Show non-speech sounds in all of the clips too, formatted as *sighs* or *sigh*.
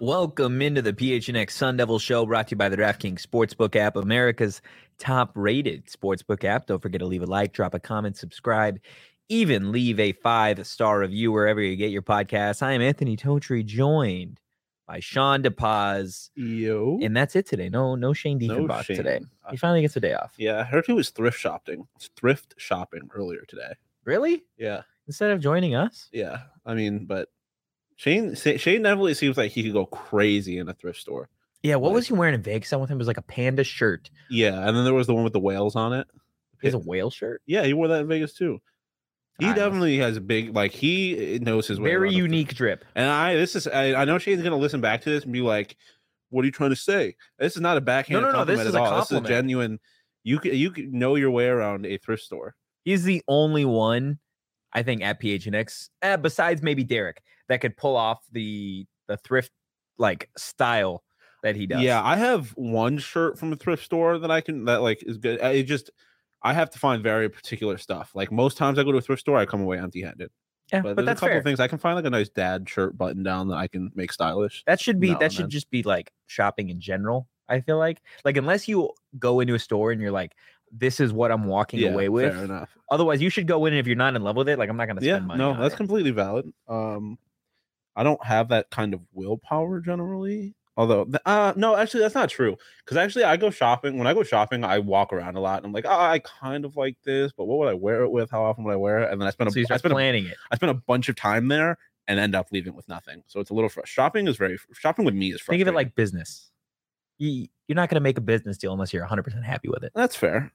Welcome into the PHNX Sun Devil Show, brought to you by the DraftKings Sportsbook app, America's top-rated sportsbook app. Don't forget to leave a like, drop a comment, subscribe, even leave a five-star review wherever you get your podcasts. I am Anthony Totri, joined by Sean DePaz, Yo. and that's it today. No, no Shane No Diefenbach Shane. today. Uh, He finally gets a day off. Yeah, I heard he was thrift shopping. Thrift shopping earlier today. Really? Yeah, Instead of joining us? yeah. I mean, but Shane Shane definitely seems like he could go crazy in a thrift store. Yeah. What was he wearing in Vegas? I with him it was like a panda shirt. Yeah, and then there was the one with the whales on it. He has a whale shirt. Yeah, he wore that in Vegas too. He I know. definitely has a big like he eh, knows his way. Very around a thrift- unique drip. And I this is I, I know Shane's gonna listen back to this and be like, "What are you trying to say?" This is not a backhand no, no, this compliment is at a all. This is a genuine. You can you can know your way around a thrift store. He's the only one, I think, at PHNX, uh, besides maybe Derek, that could pull off the the thrift like style that he does. Yeah, I have one shirt from a thrift store that I can that like is good. I- It just I have to find very particular stuff. Like most times I go to a thrift store, I come away empty-handed. yeah, But, but, there's a couple things I can find like a nice dad shirt button down that I can make stylish. That should be that should then. just be like shopping in general. I feel like like unless you go into a store and you're like, this is what I'm walking away with. Fair enough. Otherwise, you should go in if you're not in love with it. Like I'm not gonna Yeah, spend money. no, that's it. completely valid. Um, I don't have that kind of willpower generally. Although, th- uh, no, actually, that's not true. Because actually, I go shopping. When I go shopping, I walk around a lot. And I'm like, oh, I kind of like this, but what would I wear it with? How often would I wear it? And then I spend a, so you I spend a, planning it. I spend a bunch of time there and end up leaving with nothing. So it's a little frustrating. Shopping is very shopping with me is Think of it like business. You, you're not gonna make a business deal unless you're 100 percent happy with it. that's fair.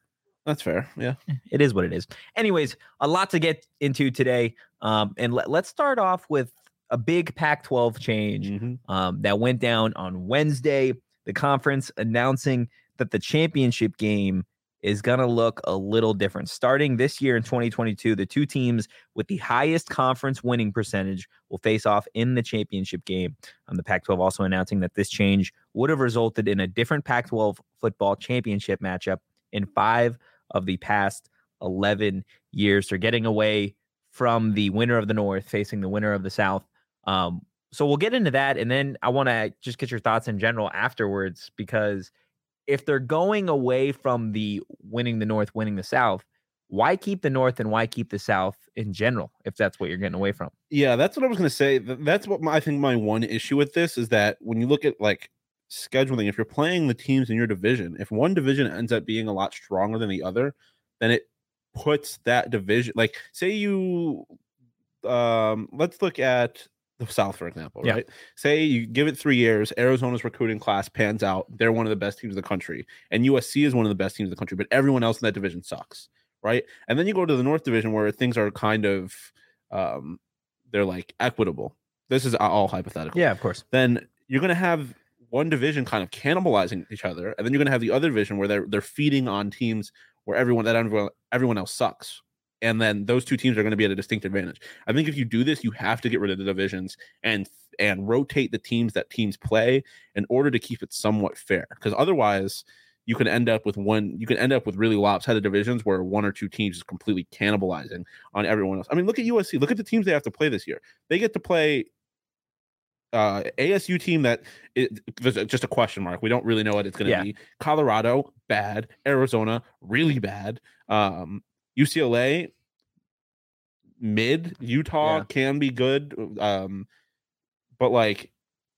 That's fair. Yeah. it is what it is. Anyways, a lot to get into today. Um, and let, let's start off with a big Pac 12 change Mhm. um, that went down on Wednesday. The conference announcing that the championship game is going to look a little different. Starting this year in 2022, the two teams with the highest conference winning percentage will face off in the championship game. Um, the Pac 12 also announcing that this change would have resulted in a different Pac 12 football championship matchup in five of the past 11 years. They're getting away from the winner of the North facing the winner of the South. Um, so we'll get into that. And then I want to just get your thoughts in general afterwards, because if they're going away from the winning the North, winning the South, why keep the North and why keep the South in general, if that's what you're getting away from? Yeah, that's what I was going to say. That's what my, I think my one issue with this is that when you look at like scheduling, if you're playing the teams in your division, if one division ends up being a lot stronger than the other, then it puts that division like say you um let's look at the South, for example, Yeah. right? Say you give it three years, Arizona's recruiting class pans out, they're one of the best teams in the country, and USC is one of the best teams in the country, but everyone else in that division sucks, right? And then you go to the North Division where things are kind of um they're like equitable. This is all hypothetical. Yeah, of course. Then you're gonna have one division kind of cannibalizing each other, and then you're gonna have the other division where they're they're feeding on teams where everyone that everyone everyone else sucks. And then those two teams are going to be at a distinct advantage. I think if you do this, you have to get rid of the divisions and and rotate the teams that teams play in order to keep it somewhat fair. Because otherwise, you can end up with one. You can end up with really lopsided divisions where one or two teams is completely cannibalizing on everyone else. I mean, look at USC. Look at the teams they have to play this year. They get to play uh, ASU team that it, just a question mark. We don't really know what it's going to Yeah. be. Colorado, bad. Arizona, really bad. Um, UCLA, mid. Utah Yeah. can be good. Um, but like,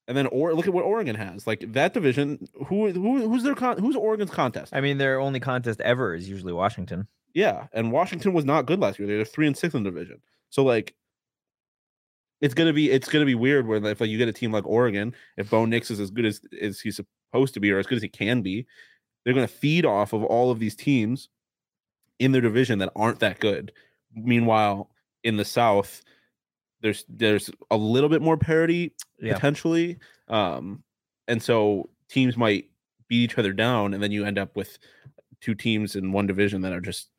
and then or look at what Oregon has. Like that division. Who who who's their con- who's Oregon's contest? I mean, their only contest ever is usually Washington. Yeah, and Washington was not good last year. They were three and six in the division. So like, it's gonna be it's gonna be weird when if like you get a team like Oregon, if Bo Nix is as good as as he's supposed to be or as good as he can be, they're gonna feed off of all of these teams in their division that aren't that good. Meanwhile, in the South, there's there's a little bit more parity Yeah. potentially, um, and so teams might beat each other down, and then you end up with two teams in one division that are just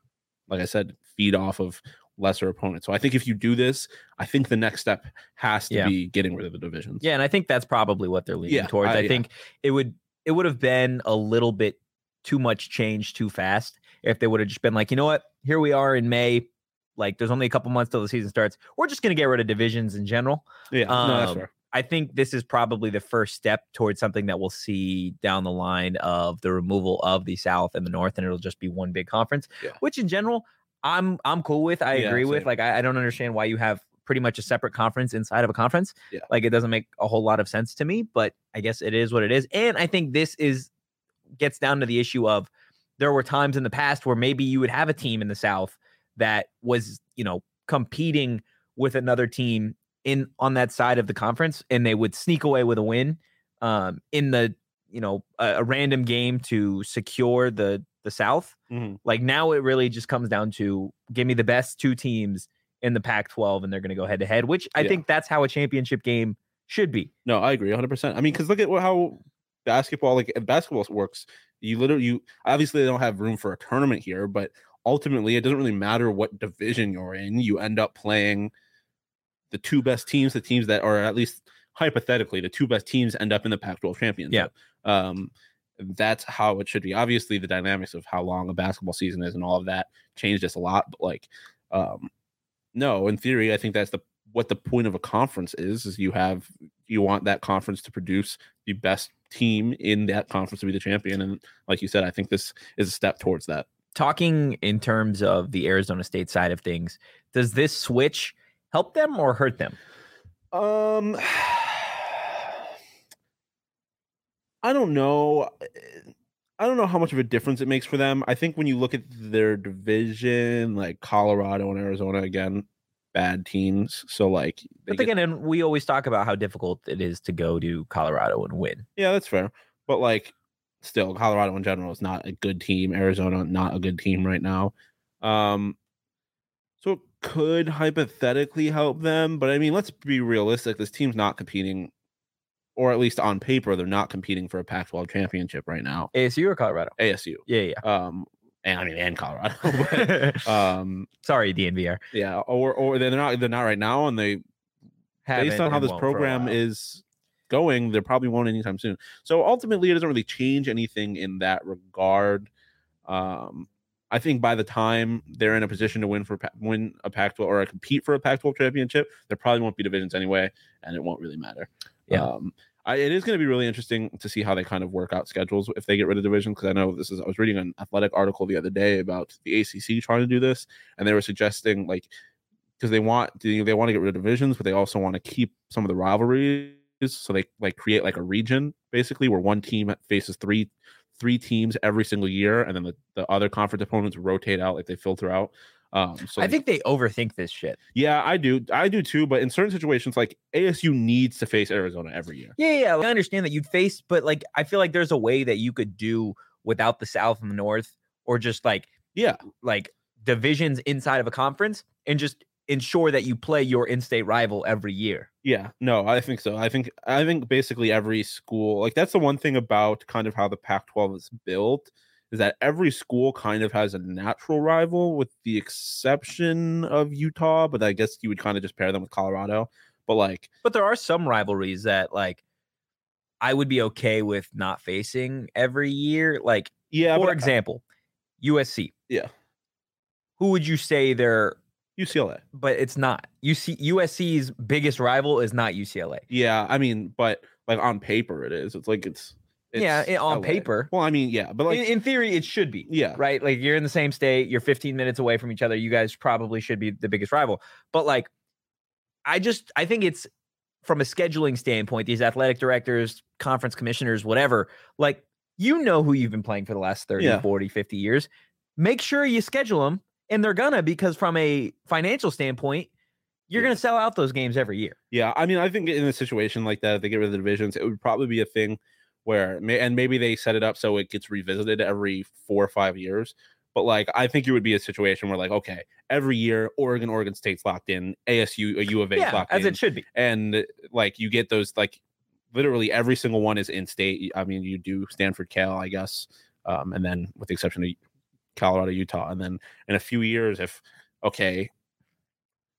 like I said, feed off of lesser opponents. So I think if you do this, I think the next step has to Yeah. be getting rid of the divisions. Yeah, and I think that's probably what they're leaning Yeah, towards. I- I, yeah. think it would it would have been a little bit too much change too fast if they would have just been like, you know what, here we are in May. Like, there's only a couple months till the season starts. We're just gonna get rid of divisions in general. yeah, no, that's Um, fair. I think this is probably the first step towards something that we'll see down the line of the removal of the South and the North, and it'll just be one big conference. Yeah. Which, in general, I'm I'm cool with. I Yeah, agree with. Like, I, I don't understand why you have pretty much a separate conference inside of a conference. Yeah. Like, it doesn't make a whole lot of sense to me. But I guess it is what it is. And I think this is gets down to the issue of there were times in the past where maybe you would have a team in the South that was, you know, competing with another team in on that side of the conference and they would sneak away with a win um in the you know a, a random game to secure the the south Mhm. like now it really just comes down to give me the best two teams in the pac 12 and they're going to go head to head which i Yeah. think that's how a championship game should be No, I agree 100%. I mean, because look at how basketball, like basketball works. You literally, you obviously they don't have room for a tournament here, but ultimately it doesn't really matter what division you're in. You end up playing the two best teams, the teams that are at least hypothetically the two best teams end up in the Pac-12 championship. Um, that's how it should be. Obviously, the dynamics of how long a basketball season is and all of that changed us a lot. But like, um, no, in theory, I think that's the what the point of a conference is. Is you have you want that conference to produce the best team in that conference to be the champion. And like you said, I think this is a step towards that. talking in terms of the arizona state side of things does this switch help them or hurt them Um, I don't know. I don't know how much of a difference it makes for them. I think when you look at their division, like Colorado and Arizona, again, bad teams. So like, but get- again and we always talk about how difficult it is to go to colorado and win yeah, that's fair. But like, still, Colorado in general is not a good team. Arizona not a good team right now. Um, so it could hypothetically help them, but I mean, let's be realistic. This team's not competing, or at least on paper, they're not competing for a Pac-12 championship right now. asu or colorado ASU, yeah yeah um, and I mean, and Colorado. *laughs* but, *laughs* um, sorry dnvr yeah, or or they're not they're not right now, and they based Haven't on how this won't for a program is going, there probably won't anytime soon. So ultimately, it doesn't really change anything in that regard. Um, I think by the time they're in a position to win for win a Pac-12 or compete for a Pac-12 championship, there probably won't be divisions anyway, and it won't really matter. Yeah. Um, I, it is going to be really interesting to see how they kind of work out schedules if they get rid of divisions. Because I know this is I was reading an athletic article the other day about the ACC trying to do this, and they were suggesting like because they want they, want to get rid of divisions, but they also want to keep some of the rivalries. So they like create like a region basically where one team faces three three teams every single year, and then the, the other conference opponents rotate out like they filter out. Um, so i think they overthink this shit yeah, I do, I do too. But in certain situations, like ASU needs to face Arizona every year. Yeah, yeah, I understand that you'd face, but like I feel like there's a way that you could do without the South and the North, or just like Yeah, like divisions inside of a conference, and just ensure that you play your in-state rival every year. Yeah, no, I think so. I think I think basically every school like that's the one thing about kind of how the Pac-12 is built is that every school kind of has a natural rival with the exception of Utah, but I guess you would kind of just pair them with Colorado. But like But there are some rivalries that like I would be okay with not facing every year. Like yeah, for but uh example, USC. Yeah. Who would you say their UCLA. but it's not. UC USC's biggest rival is not UCLA. Yeah, I mean, but like on paper, it is. It's like it's, it's Yeah, it- on LA. paper. Well, I mean, yeah, but like in, in theory, it should be. yeah, right? Like you're in the same state, you're 15 minutes away from each other. You guys probably should be the biggest rival. But like, I just I think it's from a scheduling standpoint, these athletic directors, conference commissioners, whatever, like you know who you've been playing for the last 30, Yeah. 40, 50 years. Make sure you schedule them, and they're gonna because from a financial standpoint, you're Yeah. gonna sell out those games every year. Yeah, I mean, I think in a situation like that, if they get rid of the divisions, it would probably be a thing where, and maybe they set it up so it gets revisited every four or five years. But like, I think it would be a situation where, like, okay, every year, Oregon, Oregon State's locked in, ASU, a U of A Yeah, locked as in, it should be. and like you get those like literally every single one is in state. I mean, you do Stanford, Cal, I guess, um, and then with the exception of Colorado, Utah, and then in a few years, if okay,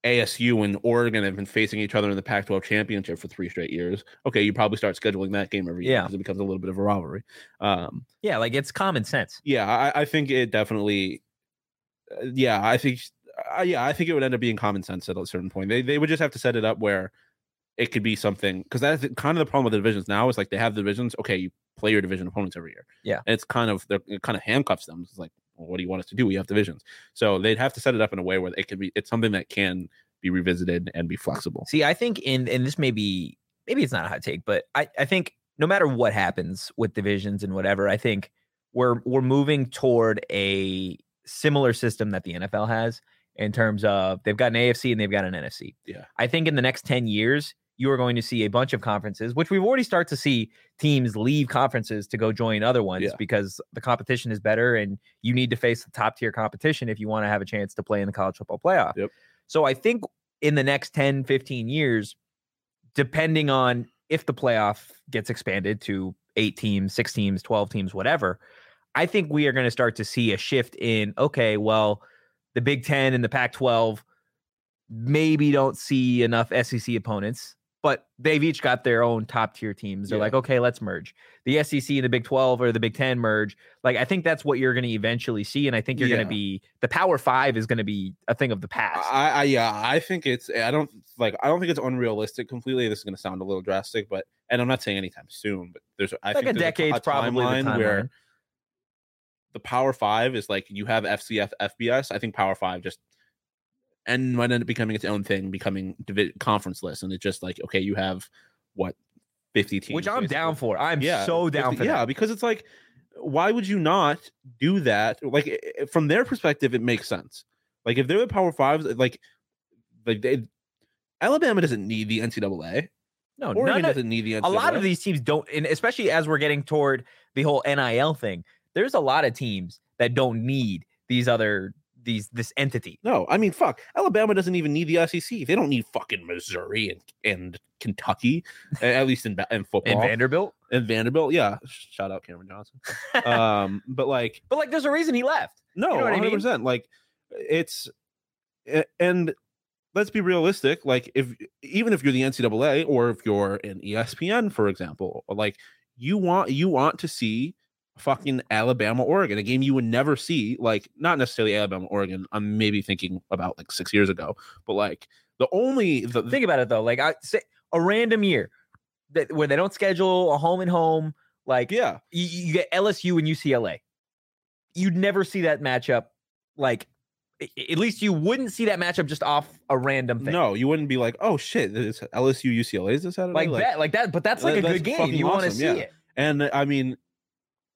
ASU and Oregon have been facing each other in the Pac-12 championship for three straight years. Okay, you probably start scheduling that game every year Yeah. because it becomes a little bit of a rivalry. Um, Yeah, like it's common sense. yeah, I, I think it definitely. uh, Yeah, I think. Uh, yeah, I think it would end up being common sense at a certain point. They they would just have to set it up where it could be something because that's kind of the problem with the divisions now. Is like they have divisions. Okay, you play your division opponents every year. Yeah. and it's kind of they're it kind of handcuffs them. It's like, well, what do you want us to do? We have divisions, so they'd have to set it up in a way where it can be. It's something that can be revisited and be flexible. See, I think in and this may be maybe it's not a hot take, but I, I think no matter what happens with divisions and whatever, I think we're we're moving toward a similar system that the NFL has in terms of they've got an AFC and they've got an NFC. Yeah. I think in the next 10 years, you are going to see a bunch of conferences, which we've already start to see teams leave conferences to go join other ones Yeah. because the competition is better and you need to face the top tier competition if you want to have a chance to play in the college football playoff. Yep. So I think in the next 10, 15 years, depending on if the playoff gets expanded to eight teams, six teams, 12 teams, whatever, I think we are going to start to see a shift in okay, well, the Big 10 and the Pac 12 maybe don't see enough SEC opponents, but they've each got their own top tier teams. They're Yeah. like, okay, let's merge. The SEC and the Big 12 or the Big 10 merge. Like, I think that's what you're going to eventually see. And I think you're going to be the Power Five is going to be a thing of the past. I, I yeah, I think it's I don't like I don't think it's unrealistic completely. This is going to sound a little drastic, but and I'm not saying anytime soon, but there's I like a think there's decade's a probably the timeline where the Power Five is like you have FCS FBS. I think Power Five just and might end up becoming its own thing, becoming divi- conference list, and it's just like okay, you have what fifty teams, which I'm down for. I'm Yeah, so down 50 for yeah, that. because it's like, why would you not do that? Like from their perspective, it makes sense. Like if they're the Power Fives, uh, like like they, Alabama doesn't need the NCAA. No, Oregon of, doesn't need the NCAA. a lot of these teams don't, and especially as we're getting toward the whole NIL thing, there's a lot of teams that don't need these other these this entity. No, I mean, fuck. Alabama doesn't even need the SEC. They don't need fucking Missouri and, and Kentucky, at least in in football. And Vanderbilt, and Vanderbilt, yeah. Shout out Cameron Johnson. *laughs* Um, but like, but like, there's a reason he left. No, I mean? 100%. Like it's and let's be realistic. Like if even if you're the NCAA or if you're an ESPN, for example, like you want you want to see fucking Alabama Oregon, a game you would never see. Like not necessarily Alabama Oregon. I'm maybe thinking about like six years ago, but like the only the Think about it though. Like I say, a random year that where they don't schedule a home and home. Like yeah you, you get LSU and UCLA. You'd never see that matchup. Like at least you wouldn't see that matchup just off a random thing. no, you wouldn't be like, oh shit, this LSU UCLA is this Saturday? like, that, like that. But that's like that- a good game. You want to see yeah. it. And I mean,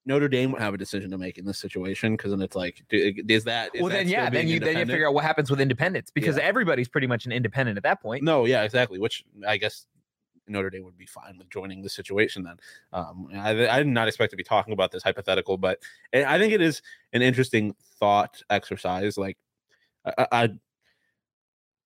Notre Dame would have a decision to make in this situation because then it's like, do- is that is well, that then yeah, then you then you figure out what happens with independence because Yeah. everybody's pretty much an independent at that point. No, yeah, exactly. Which I guess Notre Dame would be fine with joining the situation then. Um, I, I did not expect to be talking about this hypothetical, but I I think it is an interesting thought exercise. Like, I, I,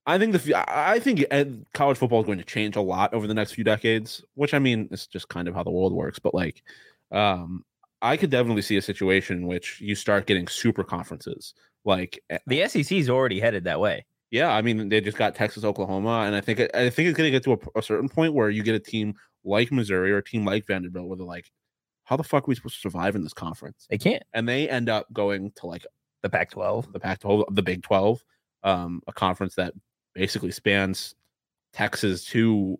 I think the I think uh, college football is going to change a lot over the next few decades. Which I mean, it's just kind of how the world works. But like, um, I could definitely see a situation in which you start getting super conferences. Like, eh, The SEC's already headed that way. yeah, I mean they just got Texas, Oklahoma, and I think I think it's going to get to a, a certain point where you get a team like Missouri or a team like Vanderbilt where they're like, how the fuck are we supposed to survive in this conference? They can't. And they end up going to like The Pac-12. the Pac-12, the Big 12, um, a conference that basically spans Texas to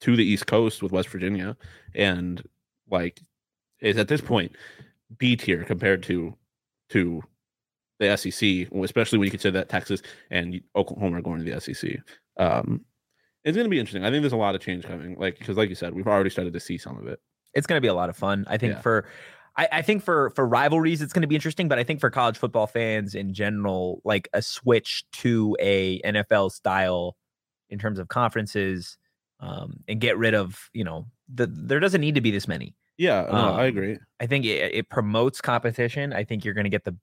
to the East Coast with West Virginia, and like is at this point B tier compared to to the SEC, especially when you consider that Texas and Oklahoma are going to the SEC. Um, it's going to be interesting. I think there's a lot of change coming, like because, like you said, we've already started to see some of it. It's going to be a lot of fun. I think Yeah. for, I, I think for for rivalries, it's going to be interesting. But I think for college football fans in general, like a switch to a NFL style in terms of conferences, um, and get rid of you know the there doesn't need to be this many. Yeah, no, I Um, agree. I think it, it promotes competition. I think you're going to get the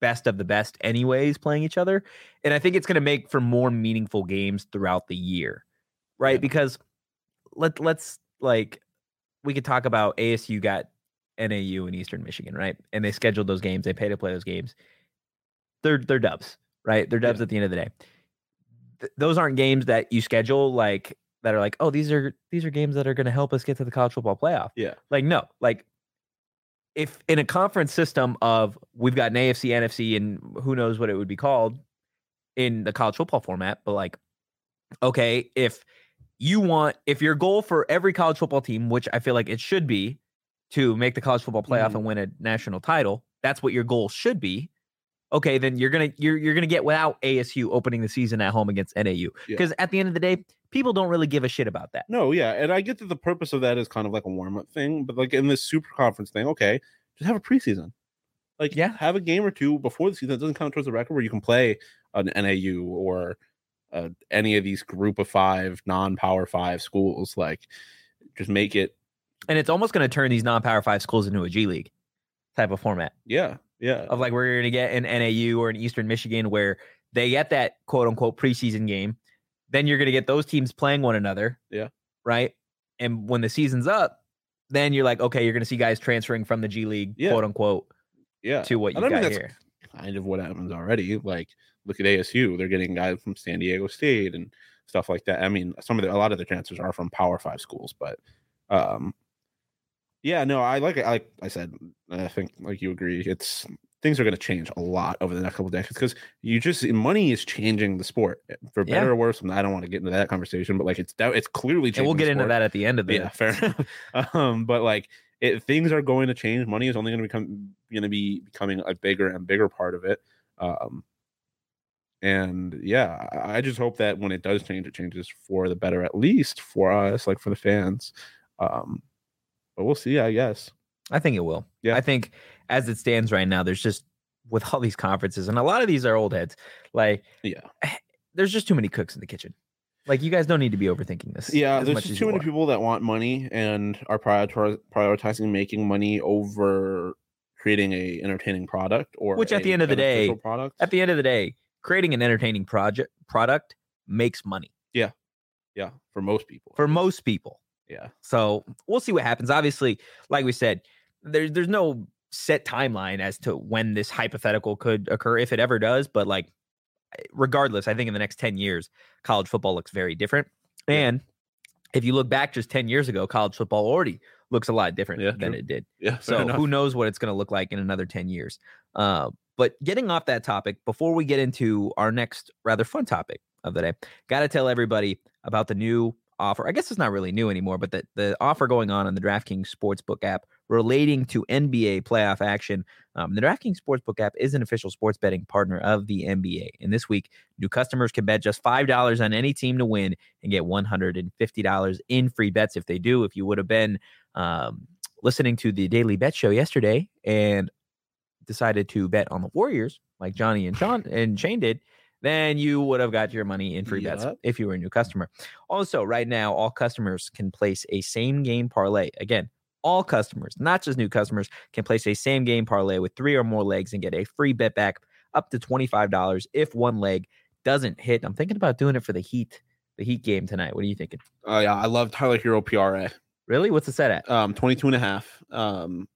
best of the best, anyways, playing each other. And I think it's going to make for more meaningful games throughout the year, right? Yeah. Because let let's like we could talk about ASU got NAU in Eastern Michigan, right? And they scheduled those games. They pay to play those games. They're they're dubs, right? They're dubs Yeah. at the end of the day. Th- those aren't games that you schedule like that are like, oh, these are these are games that are going to help us get to the college football playoff. Yeah. Like no, like if in a conference system of we've got an AFC, NFC, and who knows what it would be called in the college football format, but like, okay, if you want, if your goal for every college football team, which I feel like it should be, to make the college football playoff Mhm. and win a national title, that's what your goal should be. Okay, then you're gonna you're you're gonna get without ASU opening the season at home against NAU Yeah. because at the end of the day, people don't really give a shit about that. No, yeah, and I get that the purpose of that is kind of like a warm up thing, but like in this super conference thing, okay, just have a preseason. Like, Yeah. have a game or two before the season. It doesn't count towards the record where you can play an NAU or uh, any of these group of five non power five schools. Like, just make it, And it's almost gonna turn these non-power five schools into a G League type of format. yeah, yeah, of like where you're going to get an NAU or an Eastern Michigan where they get that quote unquote preseason game. Then you're going to get those teams playing one another. Yeah. Right. And when the season's up, then you're like, okay, you're going to see guys transferring from the G League, Yeah. quote unquote, yeah. to what you And I mean, got here. kind of what happens already. Like, look at ASU; they're getting guys from San Diego State and stuff like that. I mean, some of the a lot of the transfers are from Power Five schools, but um, yeah, no, I like it. Like I said, I think like you agree, it's things are going to change a lot over the next couple of decades because you just money is changing the sport eh, for Yeah. better or worse. And I don't want to get into that conversation, but like it's dou- it's clearly And we'll get into that at the end of the Yeah, fair enough. *laughs* um, but like it, things are going to change. Money is only going to become going to be becoming a bigger and bigger part of it. Um, and yeah, I just hope that when it does change, it changes for the better, at least for us, like for the fans. Um, but we'll see, I guess. I think it will. Yeah. I think as it stands right now, there's just with all these conferences, and a lot of these are old heads. Like, Yeah. *sighs* there's just too many cooks in the kitchen. Like, you guys don't need to be overthinking this. Yeah, there's just too many people that want money and are prioritizing making money over creating a entertaining product or Which at the end of the day- product. At the end of the day, creating an entertaining project product makes money yeah yeah, for most people. for most people. Yeah, So we'll see what happens. Obviously, like we said, there's there's no set timeline as to when this hypothetical could occur, if it ever does. But like, regardless, I think in the next 10 years, college football looks very different. Yeah. And if you look back just 10 years ago, college football already looks a lot different Yeah, than true. it did. yeah. So who knows what it's going to look like in another 10 years. Uh, but getting off that topic, before we get into our next rather fun topic of the day, got to tell everybody about the new offer. I guess it's not really new anymore, but the, the offer going on on the DraftKings Sportsbook app relating to NBA playoff action. Um, the DraftKings Sportsbook app is an official sports betting partner of the NBA. And this week, new customers can bet just $5 on any team to win and get $150 in free bets if they do. If you would have been um, listening to the Daily Bet Show yesterday and decided to bet on the Warriors, like Johnny and Sean and Shane did, then you would have got your money in free bets if you were a new customer. Also, right now, all customers can place a same game parlay. Again, all customers, not just new customers, can place a same game parlay with three or more legs and get a free bet back up to $25 if one leg doesn't hit. I'm thinking about doing it for the Heat, the Heat game tonight. What are you thinking? Oh yeah, I love Tyler Herro PRA. Really? What's the set at? Um, 22 and a half. Um,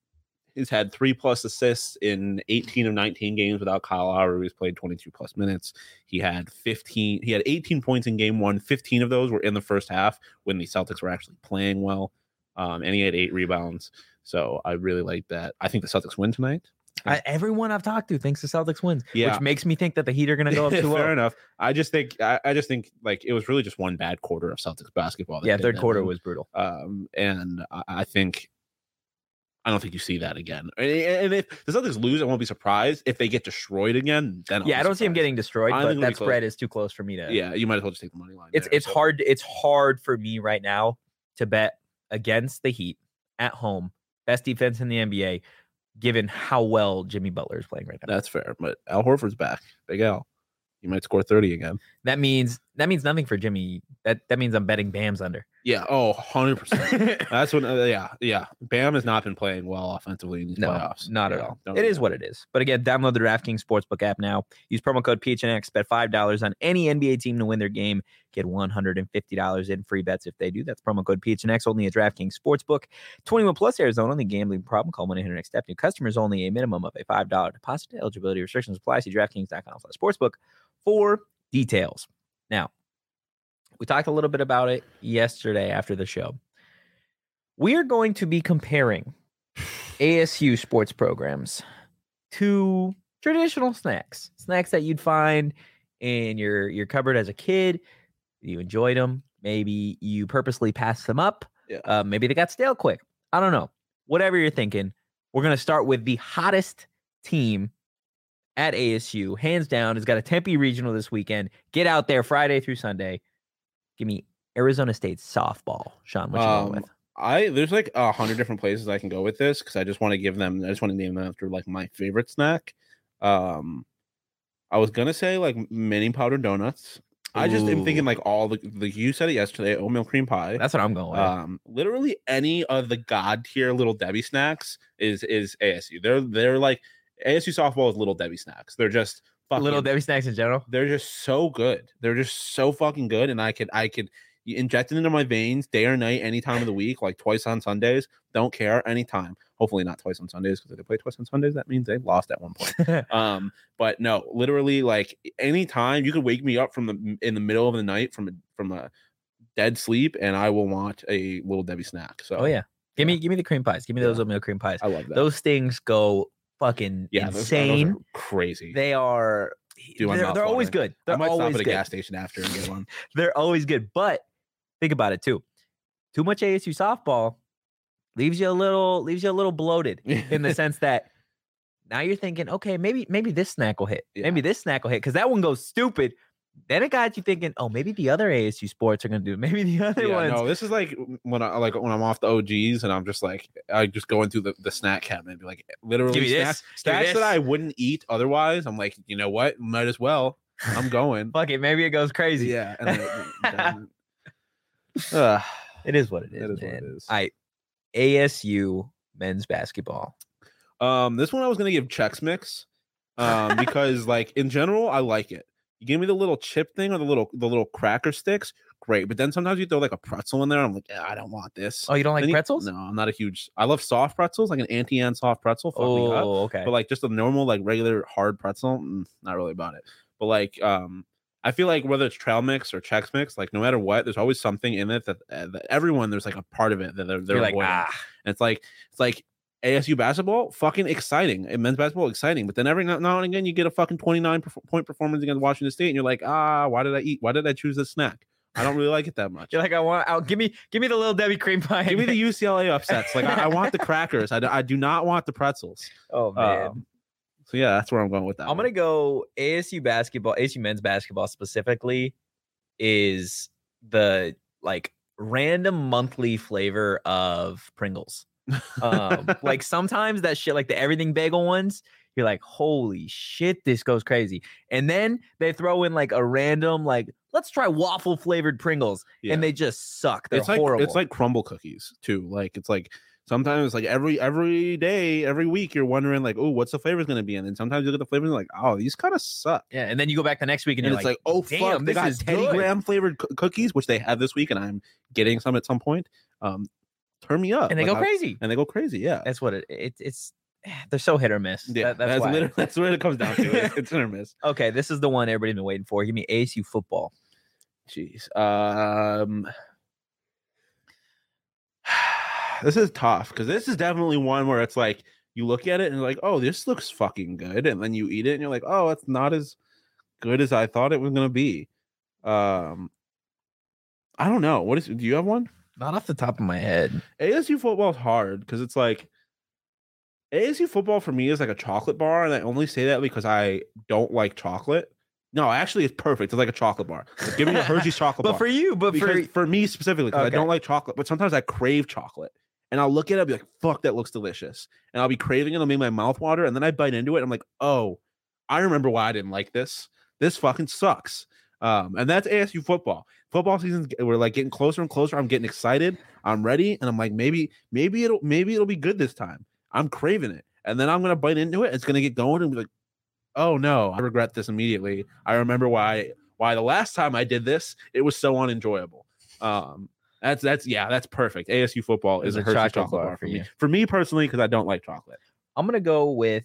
he's had three plus assists in 18 of 19 games without Kyle Lowry, who's played 22 plus minutes. He had 15, he had 18 points in game one. 15 of those were in the first half when the Celtics were actually playing well. Um, and he had eight rebounds. So I really like that. I think the Celtics win tonight. I, everyone I've talked to thinks the Celtics wins, Yeah. which makes me think that the Heat are going to go up too *laughs* Fair low. enough. I just think I, I just think like it was really just one bad quarter of Celtics basketball. Yeah, third quarter was brutal. um, and I, I think I don't think you see that again. And, if the Celtics lose, I won't be surprised. If they get destroyed again, then I'll Yeah, I don't see them getting destroyed, I but that spread is too close for me to. Yeah, you might as well just take the money line. it's there, it's so. hard. It's hard for me right now to bet against the Heat at home, best defense in the NBA, given how well Jimmy Butler is playing right now. That's fair, but Al Horford's back. Big Al. He might score 30 again. That means that means nothing for Jimmy. That that means I'm betting Bam's under. Yeah. Oh, 100%. *laughs* That's what, uh, yeah. Yeah. Bam has not been playing well offensively in these No, playoffs. not at all. It is that. what it is. But again, download the DraftKings Sportsbook app now. Use promo code PHNX. Bet five dollars on any NBA team to win their game. Get one hundred and fifty dollars in free bets if they do. That's promo code PHNX only at DraftKings Sportsbook. Twenty one plus Arizona. Only gambling problem. Call one eight hundred step. New customers only. A minimum of a five dollar deposit. Eligibility restrictions apply. See DraftKings.com/sportsbook for details. Now, we talked a little bit about it yesterday after the show. We are going to be comparing ASU sports programs to traditional snacks, snacks that you'd find in your your cupboard as a kid. You enjoyed them. Maybe you purposely passed them up. Yeah. Uh, maybe they got stale quick. I don't know. Whatever you're thinking, we're gonna start with the hottest team at ASU, hands down. Has got a Tempe regional this weekend. Get out there Friday through Sunday. Give me Arizona State softball, Sean. What you going Um, with? I there's like a hundred different places I can go with this because I just want to give them. I just want to name them after like my favorite snack. Um, I was gonna say like mini powdered donuts. I just am thinking like all the like you said it yesterday, oatmeal cream pie. That's what I'm going with. um, literally any of the god tier little Debbie snacks is is ASU. They're they're like ASU softball is little Debbie snacks. They're just fucking, Little Debbie snacks in general. They're just so good. They're just so fucking good, and I could I could inject it into my veins day or night, any time of the week, like twice on Sundays. Don't care, anytime. Hopefully not twice on Sundays because if they play twice on Sundays, that means they lost at one point. *laughs* um, but no, literally like anytime you could wake me up from the in the middle of the night from a from a dead sleep, and I will want a little Debbie snack. So Oh yeah. Give me give me the cream pies. Give me those Yeah. oatmeal cream pies. I love that. Those things go fucking yeah, those- those insane. are crazy. they are Do my they're, they're always good. They're I might stop always at a good. gas station after and get one. *laughs* They're always good. But think about it too. Too much ASU softball leaves you a little leaves you a little bloated in the *laughs* sense that now you're thinking, okay, maybe maybe this snack will hit. Maybe this snack will hit because that one goes stupid. Then it got you thinking, oh, maybe the other ASU sports are gonna do. *laughs* Maybe the other yeah, ones. no, this is like when I like when I'm off the OGs and I'm just like I just go into the, the snack cabinet and be like literally snacks, this, give me snacks that. I wouldn't eat otherwise. I'm like, you know what? Might as well. I'm going. *laughs* Fuck it, maybe it goes crazy. yeah. Then it- it doesn't. Ugh. It is what it is. It is what it man. is. I ASU men's basketball. Um, this one I was gonna give Chex Mix, um, because like in general I like it. You give me the little chip thing or the little the little cracker sticks, great. But then sometimes you throw like a pretzel in there. I'm like, "Yeah, I don't want this. Oh, you don't like Then you- pretzels? No, I'm not a huge. I love soft pretzels, like an Auntie Anne soft pretzel. Me up. Oh, okay. But like just a normal, like regular hard pretzel, mm, not really about it. But like, um, I feel like whether it's trail mix or Chex mix, like no matter what, there's always something in it that, uh, that everyone there's like a part of it that they're, they're like, ah, And it's like it's like ASU basketball, fucking exciting. And men's basketball, exciting. But then every now and again, you get a fucking 29 point performance against Washington State, and you're like, ah, why did I eat? Why did I choose this snack? I don't really like it that much. you're like, I want. I'll give me, give me the little Debbie cream pie. Give me the *laughs* UCLA upsets. Like I, I want the crackers. I, do- I do not want the pretzels. oh man. Um, so yeah, that's where I'm going with that. I'm gonna go ASU basketball, ASU men's basketball specifically is the like random monthly flavor of Pringles. Um, like sometimes that shit, like the everything bagel ones, you're like, holy shit, this goes crazy. And then they throw in like a random, like, let's try waffle flavored Pringles, Yeah. and they just suck. They're it's like horrible. it's like crumble cookies too. Like it's like sometimes like every every day, every week, you're wondering like, oh, what's the flavor's gonna be in? And sometimes you look at the flavors and like, oh, these kind of suck. yeah. And then you go back the next week and, And, it's like, oh damn, fuck, they this got is Teddy good. Graham flavored coo- cookies, which they have this week, and I'm getting some at some point. Um, turn me up, and they Like, go I- crazy. and they go crazy. Yeah, That's what it, it it's. They're so hit or miss. yeah, That- that's, that's *laughs* that's what it comes down to. It's, it's hit or miss. *laughs* Okay, this is the one everybody's been waiting for. Give me ASU football. Jeez. Um *sighs* this is tough because this is definitely one where it's like you look at it and you're like, oh, this looks fucking good, and then you eat it and you're like, oh, it's not as good as I thought it was gonna be. Um, I don't know. What is? Do you have one? Not off the top of my head. ASU football is hard because it's like ASU football for me is like a chocolate bar, and I only say that because I don't like chocolate. No, actually, it's perfect. It's like a chocolate bar. Like, give me a Hershey's *laughs* chocolate bar. But bar. for you, but for because for me specifically, because Okay. I don't like chocolate, but sometimes I crave chocolate. And I'll look at it and be like, fuck, that looks delicious. And I'll be craving it, it'll make my mouth water. And then I bite into it. And I'm like, oh, I remember why I didn't like this. This fucking sucks. Um, and that's ASU football. Football season's we're like getting closer and closer. I'm getting excited. I'm ready. And I'm like, maybe, maybe it'll maybe it'll be good this time. I'm craving it. And then I'm gonna bite into it. It's gonna get going and be like, oh no, I regret this immediately. I remember why why the last time I did this, it was so unenjoyable. Um, that's that's yeah, that's perfect. ASU football is a Hershey's chocolate chocolate bar bar for for me. For me personally, because I don't like chocolate. I'm gonna go with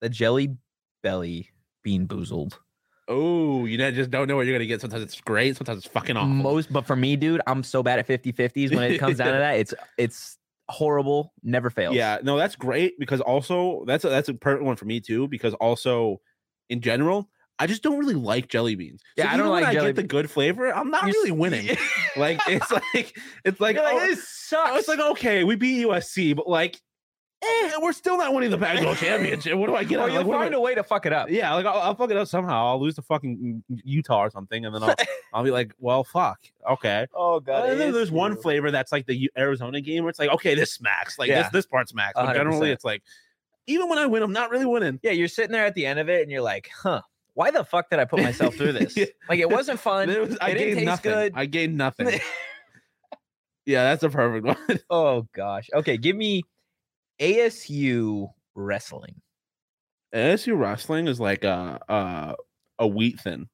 the Jelly Belly Bean Boozled. Oh, you know, just don't know what you're gonna get. Sometimes it's great, sometimes it's fucking awful. Most, but for me, dude, I'm so bad at 50 50s when it comes down to *laughs* that. It's it's horrible, never fails. Yeah, no, that's great because also that's a, that's a perfect one for me too. Because also, in general, I just don't really like jelly beans. Yeah, I don't like I jelly get the good flavor. I'm not You're really winning. *laughs* like it's like it's like, like, oh, this oh, sucks. it's like okay, we beat USC, but like, eh, we're still not winning the Pac-12 *laughs* championship. What do I get? or out of- you like, what do I- find a way to fuck it up. yeah, like I'll, I'll fuck it up somehow. I'll lose to fucking Utah or something, and then I'll *laughs* I'll be like, well, fuck, okay. Oh god. and then there's one flavor that's like the U- Arizona game where it's like, okay, this smacks. Like Yeah. this this part smacks. But 100%. generally, it's like, even when I win, I'm not really winning. Yeah, you're sitting there at the end of it and you're like, huh, why the fuck did I put myself through this? *laughs* Yeah. Like it wasn't fun. It was- I it didn't taste nothing. good. I gained nothing. yeah, that's a perfect one. oh gosh. Okay, give me ASU wrestling. ASU wrestling is like a a, a wheat thin.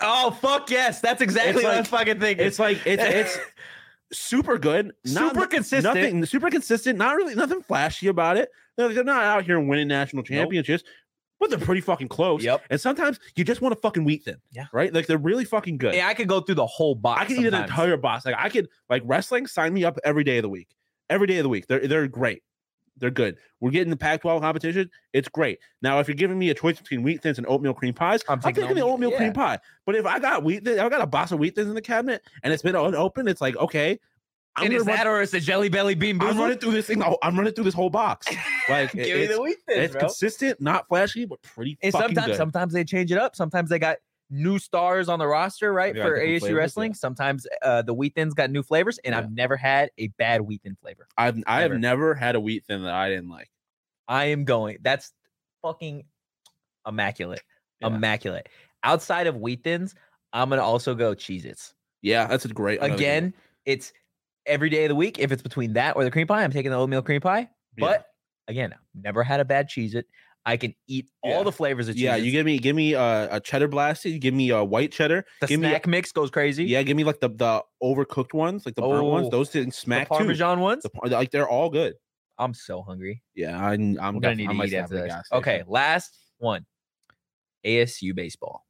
Oh fuck yes, that's exactly It's what I'm fucking thinking. It's like it's it's *laughs* super good, not- Super consistent. nothing super consistent. Not really nothing flashy about it. They're, they're not out here winning national championships, but they're pretty fucking close. Yep. And sometimes you just want a fucking wheat thin. Yeah. Right. Like they're really fucking good. yeah, I could go through the whole box. I could eat an entire box. Like I could like wrestling. Sign me up every day of the week. Every day of the week. They're they're great. They're good. We're getting the Pac-12 competition. It's great. Now, if you're giving me a choice between wheat thins and oatmeal cream pies, I'm I'm, taking the oatmeal- oatmeal cream pie. But if I got wheat, thins, I got a box of wheat thins in the cabinet and it's been un- open, it's like okay. I'm and is run, that or is the jelly belly bean I'm running through this thing. I'm running through this whole box. *laughs* Like it- Give me it's, the wheat thins, it's bro. consistent, not flashy, but pretty And sometimes, good. sometimes they change it up. Sometimes they got new stars on the roster, right? Got For ASU flavors, wrestling. Sometimes uh, the wheat thins got new flavors, and Yeah. I've never had a bad wheat thin flavor. I've I have Never. never had a wheat thin that I didn't like. I am going. That's fucking immaculate. Yeah. Immaculate. Outside of wheat thins, I'm gonna also go Cheez Its. Yeah, that's a great. Again, it's every day of the week. If it's between that or the cream pie, I'm taking the oatmeal cream pie. Yeah. But again, never had a bad Cheez It. I can eat all Yeah. the flavors of Cheez Yeah, you give me give me uh, a cheddar blasted. You give me a white cheddar. the give me snack mix goes crazy. yeah, give me like the the overcooked ones, like the burnt ones. Oh, Those didn't smack too. Parmesan ones. The like they're all good. I'm so hungry. Yeah, I'm, I'm gonna need I to eat after this. Okay, last one. ASU baseball.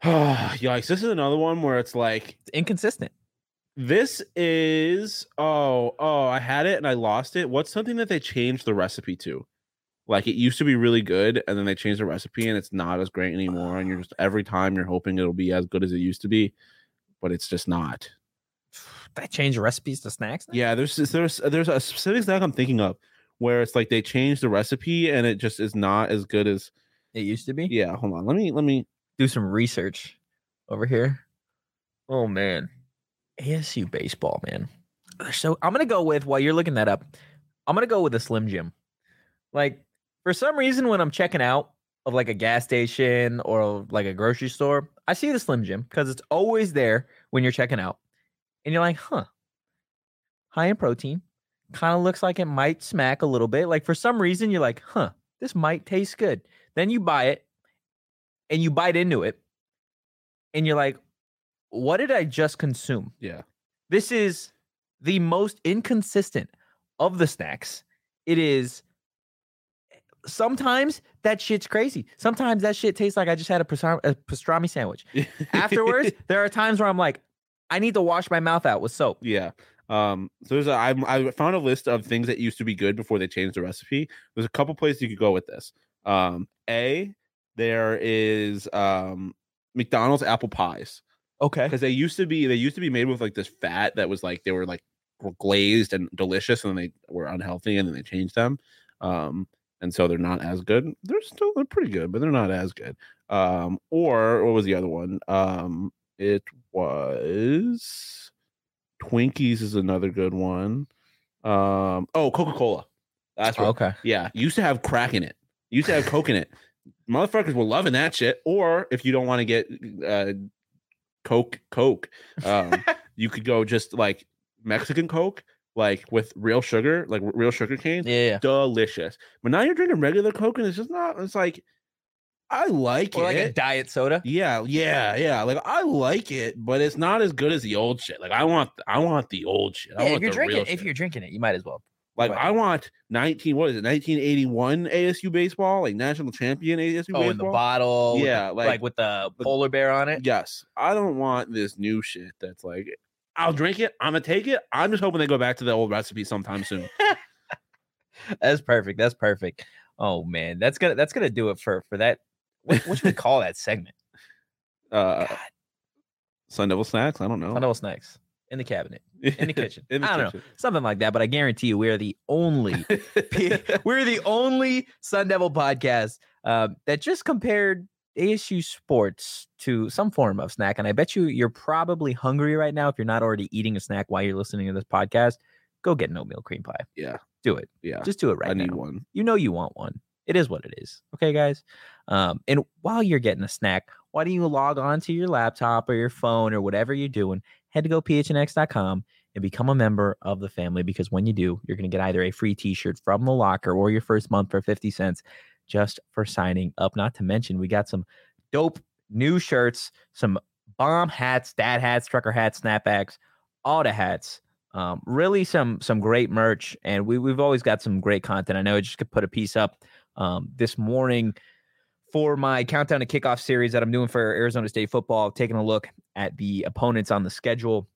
*sighs* Yikes! This is another one where it's like It's inconsistent. this is oh oh I had it and I lost it. What's something that they changed the recipe to? Like it used to be really good, and then they changed the recipe, and it's not as great anymore. And you're just every time you're hoping it'll be as good as it used to be, but it's just not. *sighs* They change recipes to snacks. now? Yeah, there's there's uh, there's a specific snack I'm thinking of where it's like they changed the recipe and it just is not as good as It used to be. yeah. Hold on, let me let me. Do some research over here. Oh man. ASU baseball, man. So I'm gonna go with while you're looking that up, I'm gonna go with a Slim Jim. Like for some reason, when I'm checking out of like a gas station or like a grocery store, I see the Slim Jim because it's always there when you're checking out. And you're like, huh, high in protein. Kind of looks like it might smack a little bit. Like for some reason, you're like, huh, this might taste good. Then you buy it and you bite into it and you're like, what did I just consume? Yeah, This is the most inconsistent of the snacks. It is sometimes that shit's crazy. Sometimes that shit tastes like I just had a, pastra- a pastrami sandwich. *laughs* Afterwards, there are times where I'm like, I need to wash my mouth out with soap. yeah. Um, so there's a I, I found a list of things that used to be good before they changed the recipe. There's a couple places you could go with this. Um, a there is um McDonald's apple pies Okay. because they used to be they used to be made with like this fat that was like they were like glazed and delicious and then they were unhealthy and then they changed them um and so they're not as good they're still they're pretty good but they're not as good um or what was the other one um it was twinkies is another good one um oh coca-cola that's what Okay. yeah, used to have crack in it. Used to have coke in it. Motherfuckers were loving that shit. Or if you don't want to get uh, coke, coke, um, *laughs* you could go just like Mexican coke, like with real sugar, like real sugar cane. Yeah. Delicious. But now you're drinking regular coke, and it's just not. It's like I like it. Like a diet soda. yeah, yeah, yeah. Like I like it, but it's not as good as the old shit. Like I want, I want the old shit. I Yeah, if you're drinking, if you're drinking it, you might as well. Like. I want 19 what is it 1981 ASU baseball like national champion ASU Oh, baseball. in the bottle. with Yeah, like, like- with the- polar bear on it. Yes, I don't want this new shit that's like I'll drink it, I'm gonna take it. I'm just hoping they go back to the old recipe sometime soon. *laughs* That's perfect. That's perfect. Oh man, that's gonna that's gonna do it for for that. What, what should we call that segment? *laughs* Uh God. Sun Devil snacks. I don't know. Sun Devil snacks in the cabinet, *laughs* in the kitchen. In the I don't know, something like that. But I guarantee you, we are the only we're the only Sun Devil podcast um, that just compared ASU sports to some form of snack. And I bet you you're probably hungry right now. If you're not already eating a snack while you're listening to this podcast, go get an oatmeal cream pie. Yeah. Do it. yeah, Just do it right I need now. one. You know you want one. It is what it is. Okay, guys. Um, and while you're getting a snack, why don't you log on to your laptop or your phone or whatever you're doing? Head to gophnx.com and become a member of the family because when you do, you're going to get either a free t-shirt from the locker or your first month for 50 cents just for signing up. Not to mention, we got some dope new shirts, some bomb hats, dad hats, trucker hats, snapbacks, all the hats. Um, really some some great merch, and we we've always got some great content. I know I just could put a piece up um, this morning for my countdown to kickoff series that I'm doing for Arizona State football. Taking a look at the opponents on the schedule.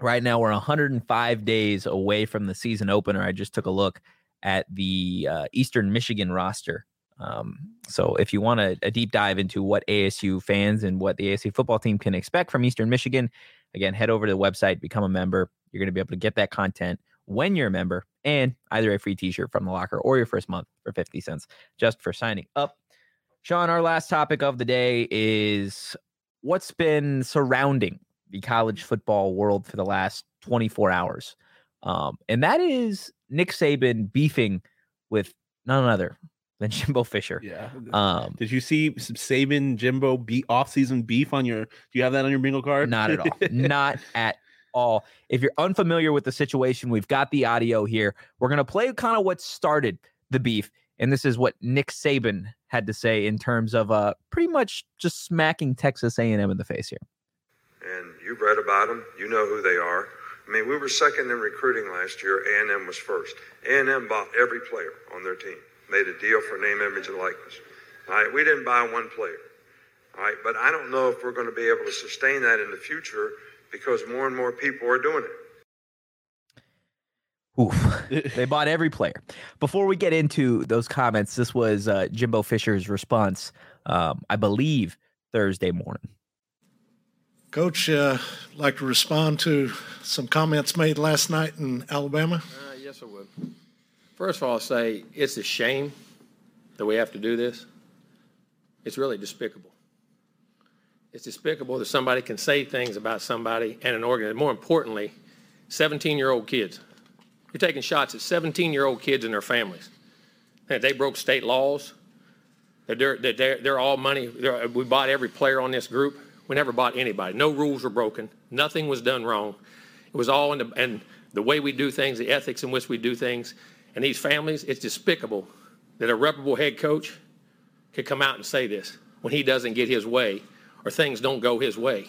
Right now, we're 105 days away from the season opener. I just took a look at the uh, Eastern Michigan roster. Um, so, if you want a, a deep dive into what ASU fans and what the ASU football team can expect from Eastern Michigan, again, head over to the website, become a member. You're going to be able to get that content when you're a member and either a free t shirt from the locker or your first month for 50 cents just for signing up. Sean, our last topic of the day is what's been surrounding the college football world for the last 24 hours. Um, and that is Nick Saban beefing with none other than *laughs* Jimbo Fisher. Yeah. Um, Did you see Saban Jimbo beat off-season beef on your? Do you have that on your bingo card? Not at all. *laughs* Not at all. If you're unfamiliar with the situation, we've got the audio here. We're going to play kind of what started the beef. And this is what Nick Saban had to say in terms of uh, pretty much just smacking Texas A&M in the face here. and you've read about them. You know who they are. I mean, we were second in recruiting last year. A&M was first. A&M bought every player on their team, made a deal for name, image, and likeness. All right, we didn't buy one player. All right, but I don't know if we're going to be able to sustain that in the future because more and more people are doing it. Oof. they bought every player. Before we get into those comments, this was uh, Jimbo Fisher's response, um, I believe, Thursday morning. Coach, uh, like to respond to some comments made last night in Alabama. Uh, yes, I would. First of all, I'll say it's a shame that we have to do this. It's really despicable. It's despicable that somebody can say things about somebody and an organ. More importantly, 17-year-old kids. You're taking shots at 17-year-old kids and their families. That they broke state laws. That they're, they're, they're all money. They're, we bought every player on this group. We never bought anybody. No rules were broken. Nothing was done wrong. It was all in the, and the way we do things, the ethics in which we do things. And these families, it's despicable that a reputable head coach could come out and say this when he doesn't get his way or things don't go his way.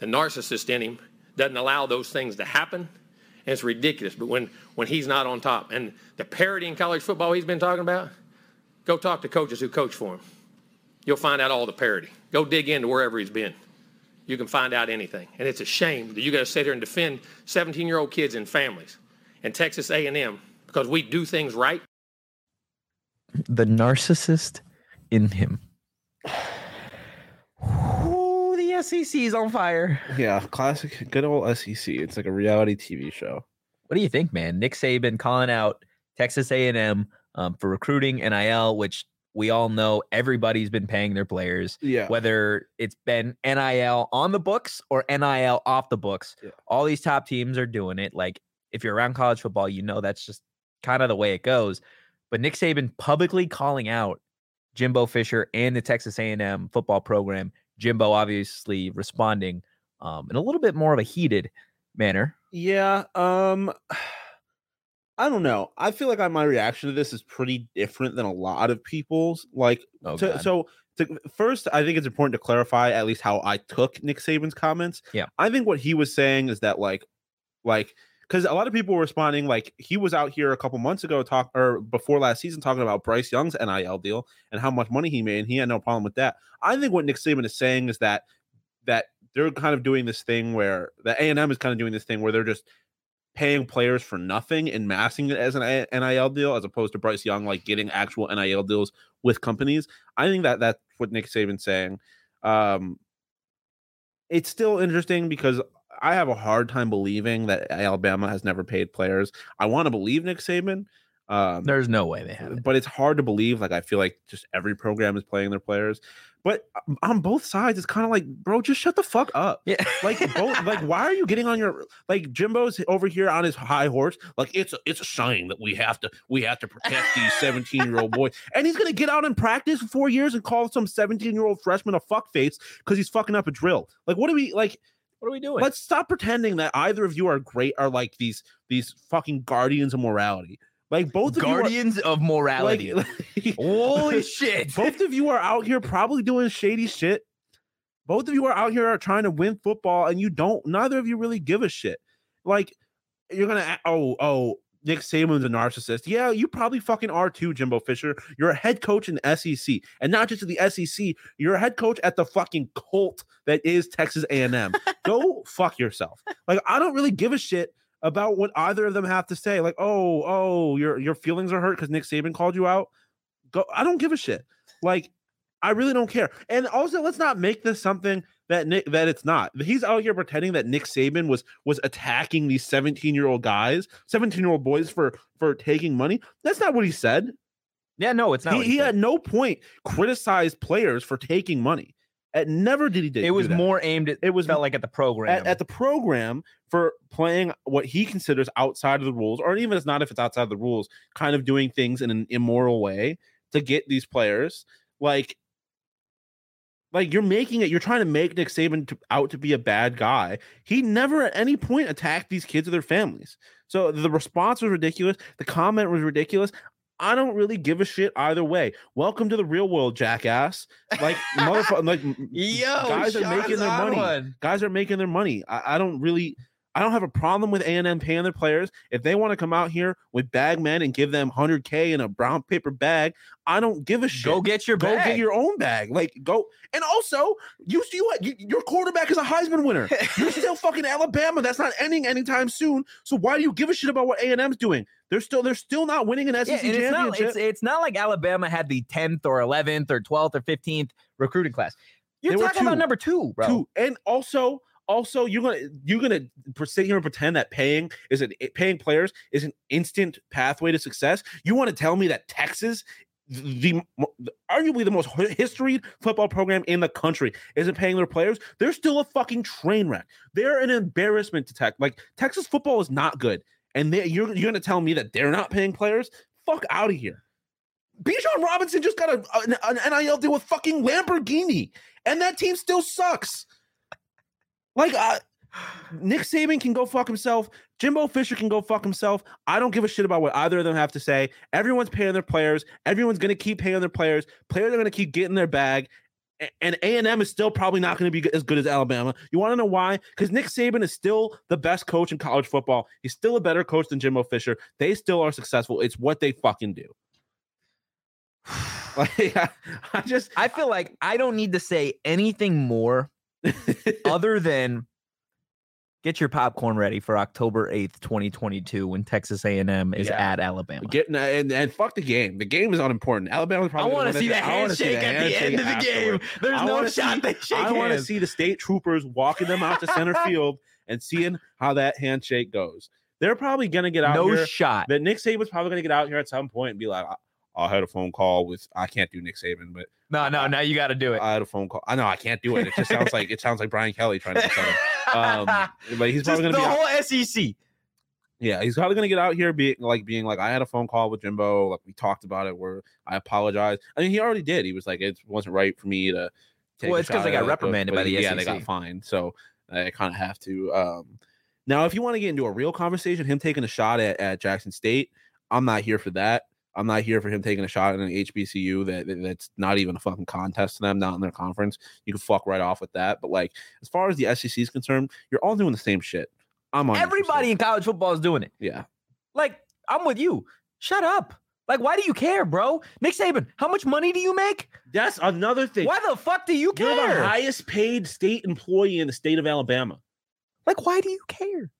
The narcissist in him doesn't allow those things to happen. And it's ridiculous. But when, when he's not on top and the parity in college football he's been talking about, go talk to coaches who coach for him. You'll find out all the parity. Go dig into wherever he's been. you can find out anything. And it's a shame that you got to sit here and defend 17-year-old kids and families and Texas A&M because we do things right. The narcissist in him. Ooh, the SEC is on fire. Yeah, classic, good old SEC. It's like a reality TV show. What do you think, man? Nick Saban calling out Texas A&M um, for recruiting NIL, which we all know everybody's been paying their players, Yeah, whether it's been NIL on the books or NIL off the books. Yeah. All these top teams are doing it. Like if you're around college football, you know that's just kind of the way it goes. But Nick Saban publicly calling out Jimbo Fisher and the Texas A&M football program. Jimbo obviously responding um, in a little bit more of a heated manner. Yeah, um *sighs* I don't know. I feel like my reaction to this is pretty different than a lot of people's. Like, Oh, to, so to, first, I think it's important to clarify at least how I took Nick Saban's comments. Yeah. I think what he was saying is that like, like, because a lot of people were responding like he was out here a couple months ago talk or before last season talking about Bryce Young's NIL deal and how much money he made, and he had no problem with that. I think what Nick Saban is saying is that that they're kind of doing this thing where the A and M is kind of doing this thing where they're just paying players for nothing and massing it as an NIL deal as opposed to Bryce Young like getting actual NIL deals with companies. I think that that's what Nick Saban's saying. Um, it's still interesting because I have a hard time believing that Alabama has never paid players. I want to believe Nick Saban. Um, There's no way they have it. but it's hard to believe. Like I feel like just every program is playing their players. But um, on both sides, it's kind of like, bro, just shut the fuck up. Yeah. Like both, like *laughs* why are you getting on your like Jimbo's over here on his high horse? Like it's a it's a sign that we have to we have to protect these 17 year old boys, *laughs* and he's gonna get out and practice for four years and call some 17 year old freshman a fuckface because he's fucking up a drill. Like what do we like? What are we doing? Let's stop pretending that either of you are great are like these these fucking guardians of morality. Like both of Guardians of you are morality. like, *laughs* Holy shit. both of you are out here probably doing shady shit. Both of you are out here are trying to win football, and you don't. Neither of you really give a shit. Like you're gonna. Oh, oh, Nick Saban's a narcissist. Yeah, you probably fucking are too, Jimbo Fisher. You're a head coach in the SEC, and not just at the SEC. You're a head coach at the fucking cult that is Texas A&M. *laughs* Go fuck yourself. Like I don't really give a shit about what either of them have to say. Like, oh, oh, your your feelings are hurt because Nick Saban called you out. Go. I don't give a shit. Like, I really don't care. And also, let's not make this something that Nick that it's not. He's out here pretending that Nick Saban was was attacking these 17 year old guys, 17 year old boys for for taking money. That's not what he said. yeah, no, it's not. He, he said. at no point criticized players for taking money. At never did he. do it was more aimed at It was felt like at the program. at, at the program for playing what he considers outside of the rules, or even if it's not if it's outside of the rules, kind of doing things in an immoral way to get these players. Like, like you're making it, you're trying to make Nick Saban to, out to be a bad guy. He never at any point attacked these kids or their families. So the response was ridiculous. The comment was ridiculous. I don't really give a shit either way. Welcome to the real world, jackass. Like, motherfucker, like *laughs* Yo, guys are making their money one. guys are making their money. I, I don't really, I don't have a problem with A and M paying their players if they want to come out here with bag men and give them hundred k in a brown paper bag. I don't give a shit. Go get your Go bag. get your own bag. Like go, and also you see what you, your quarterback is a Heisman winner. *laughs* You're still fucking Alabama. That's not ending anytime soon. So why do you give a shit about what A and M's doing? They're still they're still not winning an SEC yeah, and it's not, championship. it's, it's not like Alabama had the 10th or 11th or 12th or 15th recruiting class. You're talking about number two, bro. Two. And also, also you're gonna you're gonna sit here and pretend that paying is an paying players is an instant pathway to success. You want to tell me that Texas, the, the arguably the most history football program in the country, isn't paying their players? They're still a fucking train wreck. They're an embarrassment to Tech. Like Texas football is not good, and they, you're you're gonna tell me that they're not paying players? Fuck out of here. Bijan Robinson just got a, an, an NIL deal with fucking Lamborghini, and that team still sucks. Like, uh, Nick Saban can go fuck himself. Jimbo Fisher can go fuck himself. I don't give a shit about what either of them have to say. Everyone's paying their players. Everyone's going to keep paying their players. Players are going to keep getting their bag. And A and M is still probably not going to be as good as Alabama. You want to know why? Because Nick Saban is still the best coach in college football. He's still a better coach than Jimbo Fisher. They still are successful. It's what they fucking do. *sighs* Like, *laughs* I, I just I feel like I don't need to say anything more *laughs* other than get your popcorn ready for October 8th, 2022 when Texas A&M is Yeah. at Alabama. Getting and, and fuck the game. The game is unimportant. Alabama's I probably. want to see the. I handshake at the end of the game. There's I no shot see- they shake I want to see the state troopers walking them out to center *laughs* field and seeing how that handshake goes. They're probably gonna get out no here. shot. But Nick Saban's probably gonna get out here at some point and be like, ah, I, had a phone call with. I can't do Nick Saban, but No, no, now you got to do it. I had a phone call. I know I can't do it. It just sounds like it sounds like Brian Kelly trying to do something. Um, *laughs* but he's probably gonna be. out- whole E SEC. yeah, he's probably gonna get out here, being like being like, I had a phone call with Jimbo, like we talked about it, where I apologize. I mean, he already did. He was like, it wasn't right for me to. Take Well, it's because they got reprimanded by the Yeah, they got fined, so I kind of have to. Um, now, if you want to get into a real conversation, him taking a shot at, at Jackson State, I'm not here for that. I'm not here for him taking a shot at an HBCU that, that- that's not even a fucking contest to them, not in their conference. You can fuck right off with that. But like, as far as the SEC is concerned, you're all doing the same shit. I'm on Everybody in college football is doing it. Yeah. Like, I'm with you. Shut up. Like, why do you care, bro? Nick Saban, how much money do you make? That's another thing. Why the fuck do you care? You're the highest paid state employee in the state of Alabama. like, why do you care?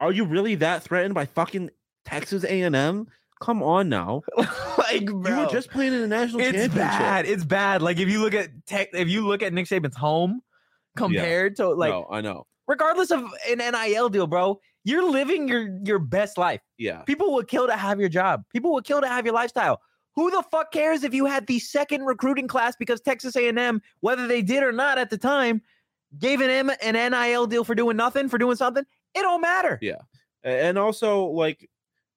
Are you really that threatened by fucking Texas A&M? Come on now. *laughs* like, You were just playing in a national it's championship. bad. It's bad. Like, if you look at tech, if you look at Nick Saban's home compared to like, no, I know. regardless of an NIL deal, bro, you're living your your best life. Yeah. People would kill to have your job. People would kill to have your lifestyle. Who the fuck cares if you had the second recruiting class because Texas A&M, whether they did or not at the time, gave an M an NIL deal for doing nothing, for doing something? It don't matter. Yeah. And also, like,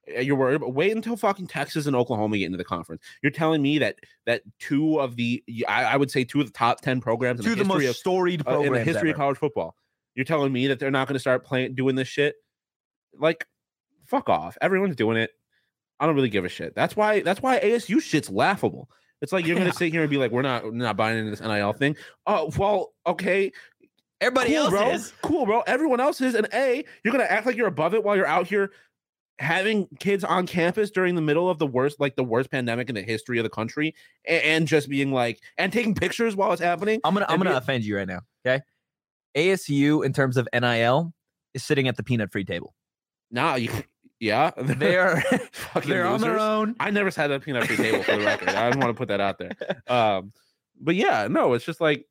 you're worried about wait until fucking Texas and Oklahoma get into the conference. You're telling me that that two of the I, I would say two of the top ten programs in the, the history most of storied uh, in the history of college football. You're telling me that they're not going to start playing doing this shit? Like, fuck off. Everyone's doing it. I don't really give a shit. That's why. That's why ASU shit's laughable. It's like you're Yeah. to sit here and be like, "We're not, we're not buying into this NIL thing." Oh, well, okay, Everybody cool, else bro. is. Cool, bro. Everyone else is. And A, you're gonna act like you're above it while you're out here having kids on campus during the middle of the worst, like the worst pandemic in the history of the country, and, and just being like and taking pictures while it's happening. I'm gonna I'm gonna be- offend you right now. Okay. ASU in terms of NIL is sitting at the peanut free table. Nah, you, *laughs* yeah, *laughs* They are *laughs* they're on their own. I never sat at a peanut free table for the record. I don't want to put that out there. Um, but yeah, no, it's just like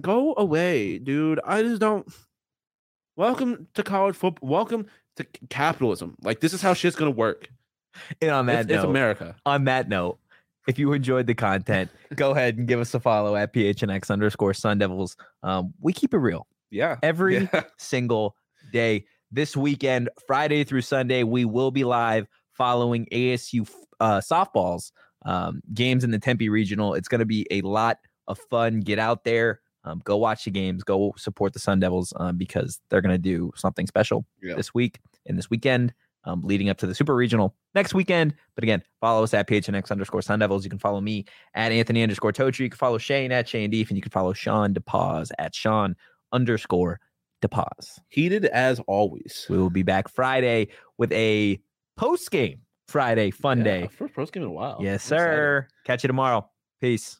go away, dude. I just don't. Welcome to college football. Welcome to capitalism. Like this is how shit's gonna work. And on that It's, it's note, America. on that note, if you enjoyed the content, go ahead and give us a follow at PHNX underscore Sun Devils. Um, we keep it real Yeah. every Yeah. *laughs* single day. This weekend, Friday through Sunday, we will be live following ASU uh, softballs um, games in the Tempe Regional. It's going to be a lot of fun. Get out there, um, go watch the games, go support the Sun Devils um, because they're going to do something special Yeah. this week and this weekend. Um, leading up to the Super Regional next weekend. But again, follow us at PHNX underscore Sun Devils. You can follow me at Anthony underscore Tochi. You can follow Shane at Shane Deef, and you can follow Sean DePaz at Sean underscore DePaz. Heated as always. We will be back Friday with a post game Friday fun Yeah, day. First post game in a while. Yes, I'm excited. sir. Catch you tomorrow. Peace.